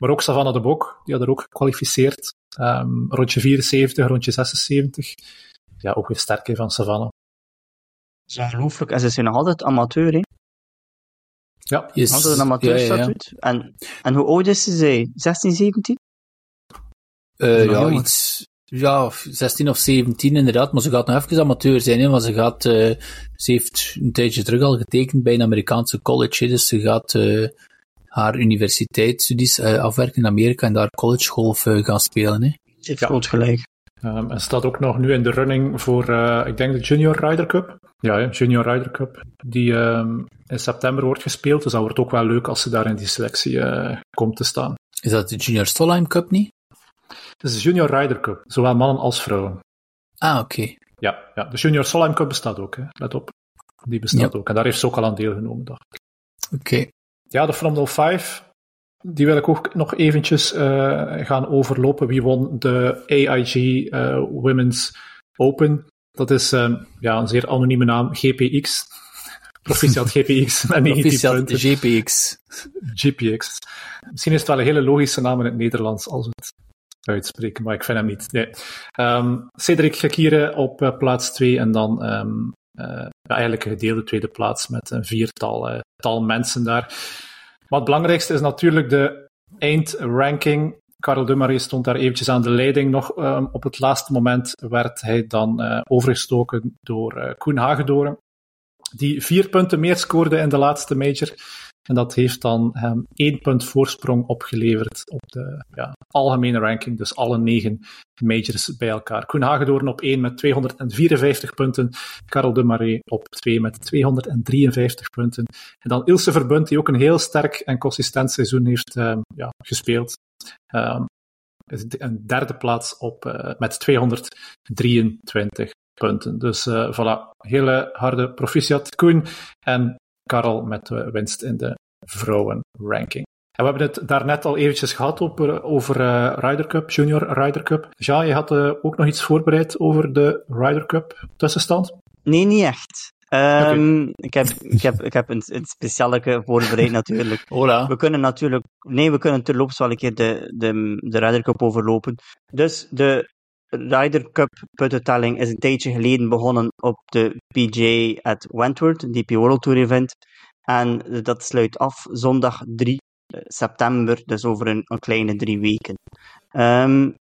Maar ook Savannah de Bok, die had er ook gekwalificeerd. Um, rondje 74, rondje 76. Ja, ook weer sterk van Savannah. Dat is ongelooflijk. En ze zijn nog altijd amateur, hè? Ja. Yes. Altijd een amateurstatuut. Ja, ja, ja. En, en hoe oud is ze? 16, 17? Uh, ja, iets... Ja, 16 of 17 inderdaad, maar ze gaat nog even amateur zijn, hè, want ze gaat... Uh, ze heeft een tijdje terug al getekend bij een Amerikaanse college, hè, dus ze gaat... Uh, haar universiteitsstudies uh, afwerken in Amerika en daar collegegolf gaan spelen. Hè. Heeft ja. groot gelijk. Um, en staat ook nog nu in de running voor, uh, ik denk, de Junior Ryder Cup. Ja, ja Junior Ryder Cup. Die um, in september wordt gespeeld, dus dat wordt ook wel leuk als ze daar in die selectie komt te staan. Is dat de Junior Stolheim Cup niet? Het is de Junior Ryder Cup, zowel mannen als vrouwen. Ah, oké. Okay. Ja, ja, de Junior Solheim Cup bestaat ook, hè. let op. Die bestaat ja. ook. En daar heeft ze ook al aan deelgenomen, dacht ik. Oké. Okay. Ja, de From 05, die wil ik ook nog eventjes uh, gaan overlopen. Wie won de AIG uh, Women's Open? Dat is uh, ja, een zeer anonieme naam, GPX. Proficiat GPX. Proficiat GPX. GPX. Misschien is het wel een hele logische naam in het Nederlands als we het uitspreken, maar ik vind hem niet. Nee. Um, Cedric Gekire op uh, plaats 2 en dan um, uh, ja, eigenlijk een gedeelde tweede plaats met een viertal uh, tal mensen daar. Maar het belangrijkste is natuurlijk de eindranking. Karel Dumaré stond daar eventjes aan de leiding nog. Um, op het laatste moment werd hij dan uh, overgestoken door uh, Koen Hagedoren, die vier punten meer scoorde in de laatste major. En dat heeft dan hem één punt voorsprong opgeleverd op de ja, algemene ranking, dus alle negen majors bij elkaar. Koen Hagedoorn op één met 254 punten, Karel de Marais op twee met 253 punten. En dan Ilse Verbund, die ook een heel sterk en consistent seizoen heeft uh, ja, gespeeld. Um, een derde plaats op, uh, met 223 punten. Dus uh, voilà, hele harde proficiat Koen en Karel met de winst in de vrouwenranking. En we hebben het daarnet al eventjes gehad over, over uh, Ryder Cup, Junior Ryder Cup. Ja, je had uh, ook nog iets voorbereid over de Ryder Cup tussenstand? Nee, niet echt. Um, okay. ik, heb, ik, heb, ik heb een, een speciale voorbereid natuurlijk. Hola. We kunnen natuurlijk, nee, we kunnen terloops wel een keer de, de, de Ryder Cup overlopen. Dus de Ryder Cup puntentelling is een tijdje geleden begonnen op de PGA at Wentworth, DP World Tour event. En dat sluit af zondag 3 september, dus over een, kleine drie weken. Um,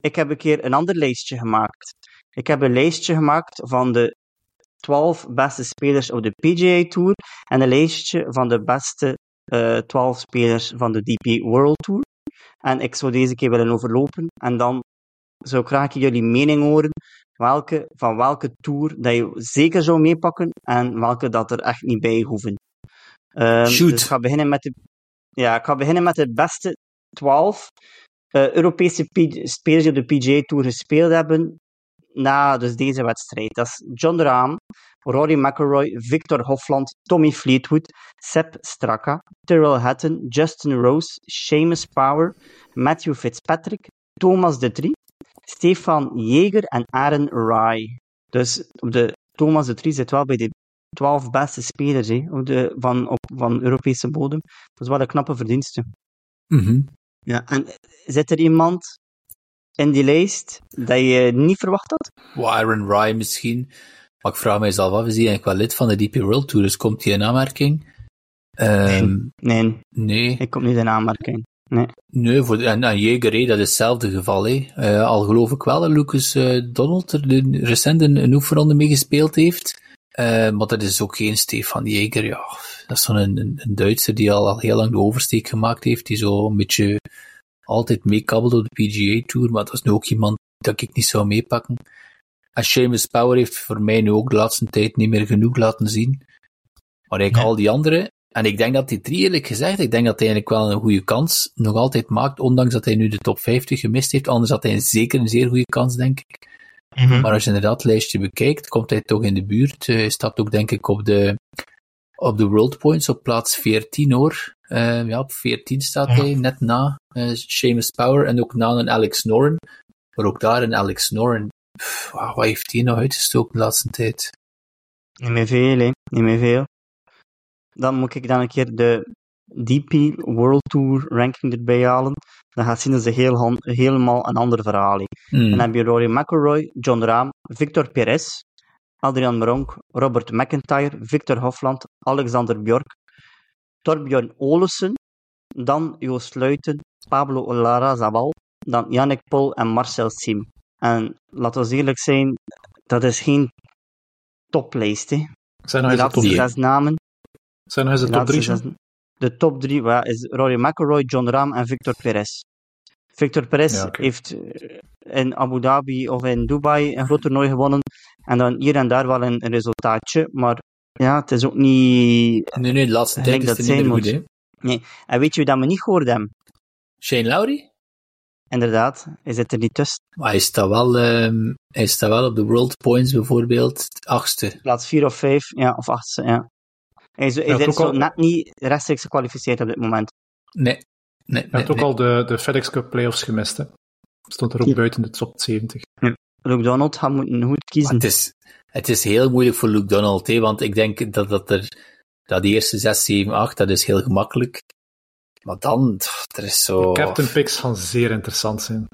ik heb een keer een ander lijstje gemaakt. Ik heb een lijstje gemaakt van de 12 beste spelers op de PGA Tour en een lijstje van de beste uh, 12 spelers van de DP World Tour. En ik zou deze keer willen overlopen en dan zou ik graag jullie mening horen welke, van welke tour dat je zeker zou meepakken en welke dat er echt niet bij hoeven. Um, Shoot. Dus ik ga beginnen met de, ja, ik ga beginnen met de beste 12 uh, Europese spelers die op de PGA Tour gespeeld hebben na dus deze wedstrijd. Dat is John Rahm, Rory McIlroy, Victor Hofland, Tommy Fleetwood, Sepp Straka, Tyrrell Hatton, Justin Rose, Seamus Power, Matthew Fitzpatrick, Thomas de Trie, Stefan Jeger en Aaron Rai. Dus op de Thomas de Trie zit wel bij de 12 beste spelers hè, op de, van, op, van Europese bodem. Dat is wel een knappe verdienste. Mm -hmm. Ja, en zit er iemand in die lijst dat je niet verwacht had? Well, Aaron Rai misschien. Maar ik vraag mezelf af, is hij eigenlijk wel lid van de DP World Tour? Dus komt hij in aanmerking? Um, nee. nee. Nee. Ik kom niet in aanmerking. Nee. Nee, voor, en, en dat is hetzelfde geval. Uh, al geloof ik wel dat Lucas uh, Donald er de, recent een, een oefenronde mee gespeeld heeft. Uh, maar dat is ook geen Stefan Jager. Ja, dat is zo'n een, een, Duitser die al, al heel lang de oversteek gemaakt heeft. Die zo een beetje altijd meekabbelt op de PGA Tour. Maar dat is nu ook iemand dat ik niet zou meepakken. En Seamus Power heeft voor mij nu ook de laatste tijd niet meer genoeg laten zien. Maar eigenlijk al die anderen, en ik denk dat die drie, eerlijk gezegd, ik denk dat hij eigenlijk wel een goede kans nog altijd maakt, ondanks dat hij nu de top 50 gemist heeft. Anders had hij zeker een zeer goede kans, denk ik. Mm -hmm. Maar als je inderdaad het lijstje bekijkt, komt hij toch in de buurt. Hij staat ook, denk ik, op de, op de World Points op plaats 14 hoor. Uh, ja, op 14 staat ja. hij, net na uh, Seamus Power en ook na een Alex Noren. Maar ook daar een Alex Noren, pff, wat heeft hij nou uitgestoken de laatste tijd? Niet meer veel, hè. Niet meer veel dan moet ik dan een keer de DP World Tour ranking erbij halen. Dan gaat zien dat ze heel, helemaal een ander verhaal Mm. Dan heb je Rory McIlroy, John Rahm, Victor Perez, Adrian Meronk, Robert McIntyre, Victor Hofland, Alexander Bjork, Torbjörn Olesen, dan Joost Luiten, Pablo Larrazabal, dan Yannick Pol en Marcel Sim. En laten we eerlijk zijn, dat is geen toplijst. Hè. Zijn er laatste zes namen. Zijn er de top drie? Zes, de top drie ja, is Rory McIlroy, John Rahm en Victor Perez. Victor Perez ja, okay. heeft in Abu Dhabi of in Dubai een groot toernooi gewonnen. En dan hier en daar wel een, een resultaatje. Maar ja, het is ook niet... Nee, nee, de laatste tijd is het niet meer goed, hè? Nee. En weet je wie dat we niet gehoord hebben? Shane Lowry? Inderdaad, hij zit er niet tussen. Maar hij staat wel, um, hij staat wel op de World Points bijvoorbeeld, achtste. Plaats vier of vijf, ja, of achtste, ja. Hij is, hij is zo al... net niet rechtstreeks gekwalificeerd op dit moment. Nee. nee hij heeft ook nee. al de, de FedEx Cup playoffs gemist. Hè. Stond er ook ja. buiten de top 70. Ja. Luke Donald gaat moeten goed kiezen. Maar het, is, het is heel moeilijk voor Luke Donald, hè, want ik denk dat, dat er dat die eerste 6, 7, 8, dat is heel gemakkelijk. Maar dan, er is zo... De captain picks gaan zeer interessant zijn.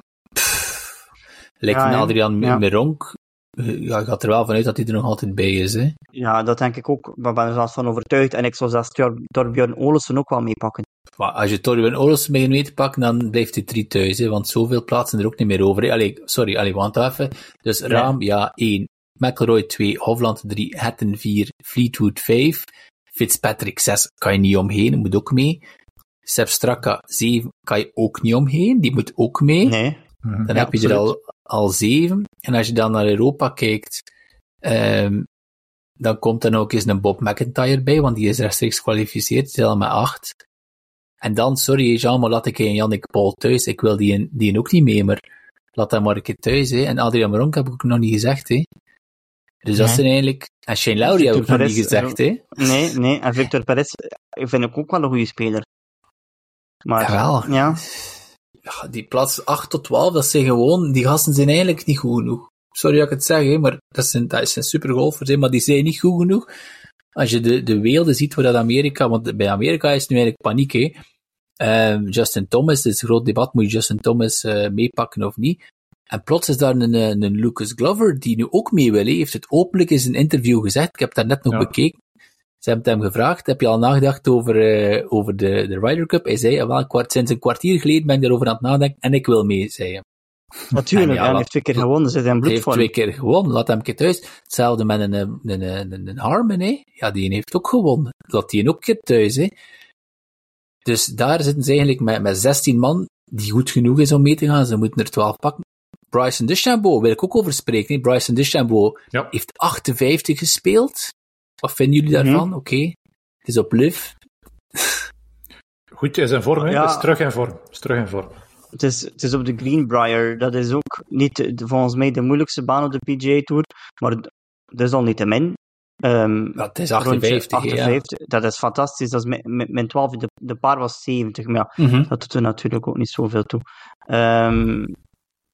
Lijkt ja, Adrian ja. Meronk, ja, ik ga er wel vanuit dat hij er nog altijd bij is. Hè? Ja, dat denk ik ook. Ik ben er zelfs van overtuigd. En ik zou zelfs Torbjörn Olesen ook wel meepakken. Maar als je Torbjörn Olesen mee mee te pakken, dan blijft hij drie thuis. Hè? Want zoveel plaatsen er ook niet meer over. Hè? Allee, sorry, allee, want even. Dus ja. Raam, ja, 1. McElroy 2. Hofland 3. Hatton 4. Fleetwood 5. Fitzpatrick 6. Kan je niet omheen, moet ook mee. Sepp Straka 7. Kan je ook niet omheen, die moet ook mee. Nee. Dan ja, heb je absoluut. er al al zeven. En als je dan naar Europa kijkt, um, dan komt er ook eens een Bob McIntyre bij, want die is rechtstreeks gekwalificeerd, die is al met acht. En dan, sorry Jean, maar laat ik een Jannik Paul thuis. Ik wil die, die ook niet mee, maar laat hem maar een keer thuis. Hè. En Adrian Maronk heb ik ook nog niet gezegd. Hè. Dus dat nee. zijn eigenlijk... En Shane Lowry heb ik nog niet gezegd. Hè. Nee, nee. En Victor Perez vind ik ook wel een goede speler. Maar, Jawel. Ja ja, die plaats 8 tot 12, dat zijn gewoon, die gasten zijn eigenlijk niet goed genoeg. Sorry dat ik het zeg, hè, maar dat zijn, dat zijn supergolfers, hè, maar die zijn niet goed genoeg. Als je de, de weelde ziet waar dat Amerika, want bij Amerika is nu eigenlijk paniek, hè. Um, Justin Thomas, het is een groot debat, moet je Justin Thomas uh, meepakken of niet? En plots is daar een, een, Lucas Glover die nu ook mee wil. Heeft het openlijk in zijn interview gezegd. Ik heb dat net nog ja. bekeken. Ze hebben hem gevraagd, heb je al nagedacht over, uh, over de, de Ryder Cup? Hij zei, wel, kwart, sinds een kwartier geleden ben ik daarover aan het nadenken en ik wil mee, zei hij. Natuurlijk, ja, hij heeft twee keer gewonnen, zit in bloed Hij heeft twee keer gewonnen, laat hem een keer thuis. Hetzelfde met een, een, een, een, een Harmon, hè. Ja, die heeft ook gewonnen. Laat die ook een keer thuis, hè. Dus daar zitten ze eigenlijk met, met 16 man, die goed genoeg is om mee te gaan. Ze moeten er 12 pakken. Bryson DeChambeau, wil ik ook over spreken. Hè. Bryson DeChambeau ja. heeft 58 gespeeld. Wat vinden jullie daarvan? Mm -hmm. Oké, okay. het is op live. Goed, is in vorm, hè? Ja. is terug in vorm. Is terug in vorm. Het is, het is op de Greenbrier. Dat is ook niet de, volgens mij de moeilijkste baan op de PGA Tour. Maar dat is al niet te min. Um, ja, het is 58, 58 ja. Dat is fantastisch. Dat is mijn, mijn 12, de, de paar was 70. Maar ja, mm -hmm. dat doet er natuurlijk ook niet zoveel toe. Um,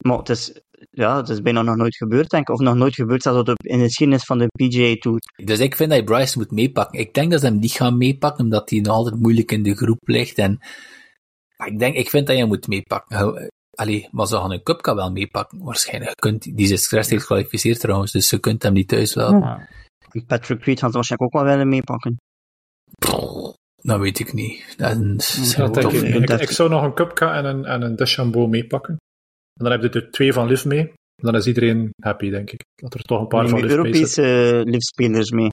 maar het is, ja, het is bijna nog nooit gebeurd, denk ik. Of nog nooit gebeurd zelfs in de geschiedenis van de PGA Tour. Dus ik vind dat je Bryce moet meepakken. Ik denk dat ze hem niet gaan meepakken, omdat hij nog altijd moeilijk in de groep ligt. En ik denk, ik vind dat je hem moet meepakken. Allee, maar ze gaan een cupka wel meepakken, waarschijnlijk. Kunt, die is rechtstreeks gekwalificeerd trouwens, dus ze kunt hem niet thuis wel. Ja. Patrick Reed gaat ze waarschijnlijk ook wel willen meepakken. Dat weet ik niet. Dat ik, ik, ik, zou nog een Cupca en een, en een Deschambeau meepakken. En dan heb je er twee van Liv mee. Dan is iedereen happy, denk ik. Dat er toch een paar van Liv Europese Liv-spelers mee.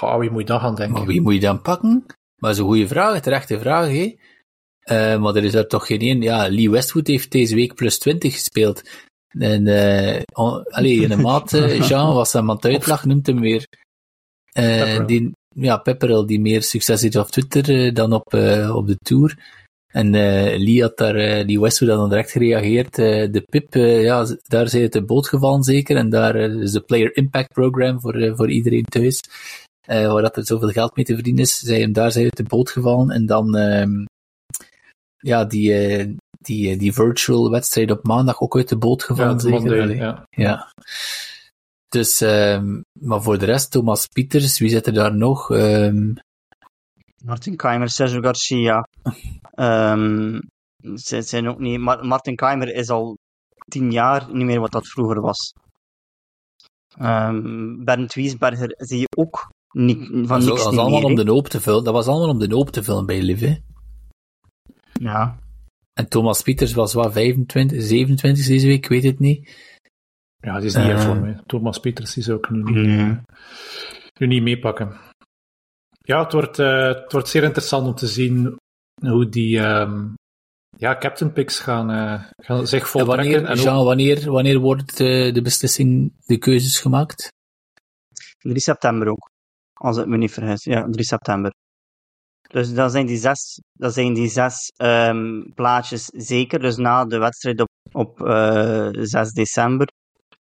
Oh, wie moet je dan gaan denken? Maar wie moet je dan pakken? Maar dat is een goede vraag, terechte vraag, hè? Uh, maar er is er toch geen één. Ja, Lee Westwood heeft deze week plus 20 gespeeld. En, uh, on, allee, in de maat, Jean, was hem aan het uitlag, noemt hem weer. Uh, die, ja, Pepperell, die meer succes heeft op Twitter dan op, op de Tour. En Lee had daar, Lee Westwood had dan direct gereageerd. de PIP, ja, daar zijn het de boot gevallen zeker. En daar is de Player Impact Program voor, voor iedereen thuis. waar dat er zoveel geld mee te verdienen is. Zij hem daar zijn uit de boot gevallen. En dan, ehm, ja, die, die, die virtual wedstrijd op maandag ook uit de boot gevallen. Ja, zeker? Monday, ja. ja. Dus, um, maar voor de rest, Thomas Pieters, wie zit er daar nog? Um... Martin Keimer, Sergio Garcia. um, ze zijn ook niet. Martin Keimer is al tien jaar niet meer wat dat vroeger was. Um, Bernd Wiesberger zie je ook niet, van dat niks was allemaal om de hoop te vullen. Dat was allemaal om de hoop te vullen bij Liv, ja. En Thomas Pieters was wat, 25, 27 deze week, ik weet het niet. Ja, die is niet uh, voor mij. Thomas Pieters is ook nu niet, mm. nu niet meepakken. Ja, het wordt, uh, het wordt zeer interessant om te zien hoe die um, ja, captain picks gaan, uh, gaan zich voltrekken. En wanneer, en Jean, wanneer, wanneer wordt de beslissing, de keuzes gemaakt? 3 september ook, als ik me niet vergis. Ja, 3 september. Dus dat zijn die zes, dat zijn die zes um, plaatjes zeker. Dus na de wedstrijd op, op uh, eh, 6 december,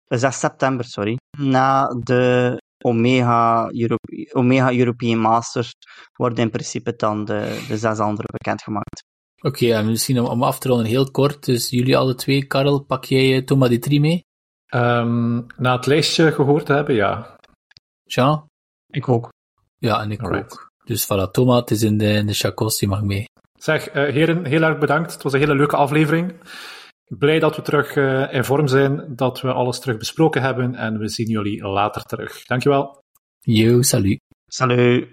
6 eh, september, sorry. Na de Omega, Europe, Omega European Masters worden in principe dan de, de zes andere bekendgemaakt. Oké, okay, en misschien om, om af te ronden heel kort. Dus jullie alle twee, Karel, pak jij uh, Thomas Ditri mee? Um, na het lijstje gehoord te hebben, ja. Jean? Ik ook. Ja, en ik Alright. ook. Dus voilà, Thomas is in de, in de chacos, die mag mee. Zeg, uh, heren, heel erg bedankt. Het was een hele leuke aflevering. Blij dat we terug uh, in vorm zijn, dat we alles terug besproken hebben en we zien jullie later terug. Dankjewel. Yo, salut. Salut.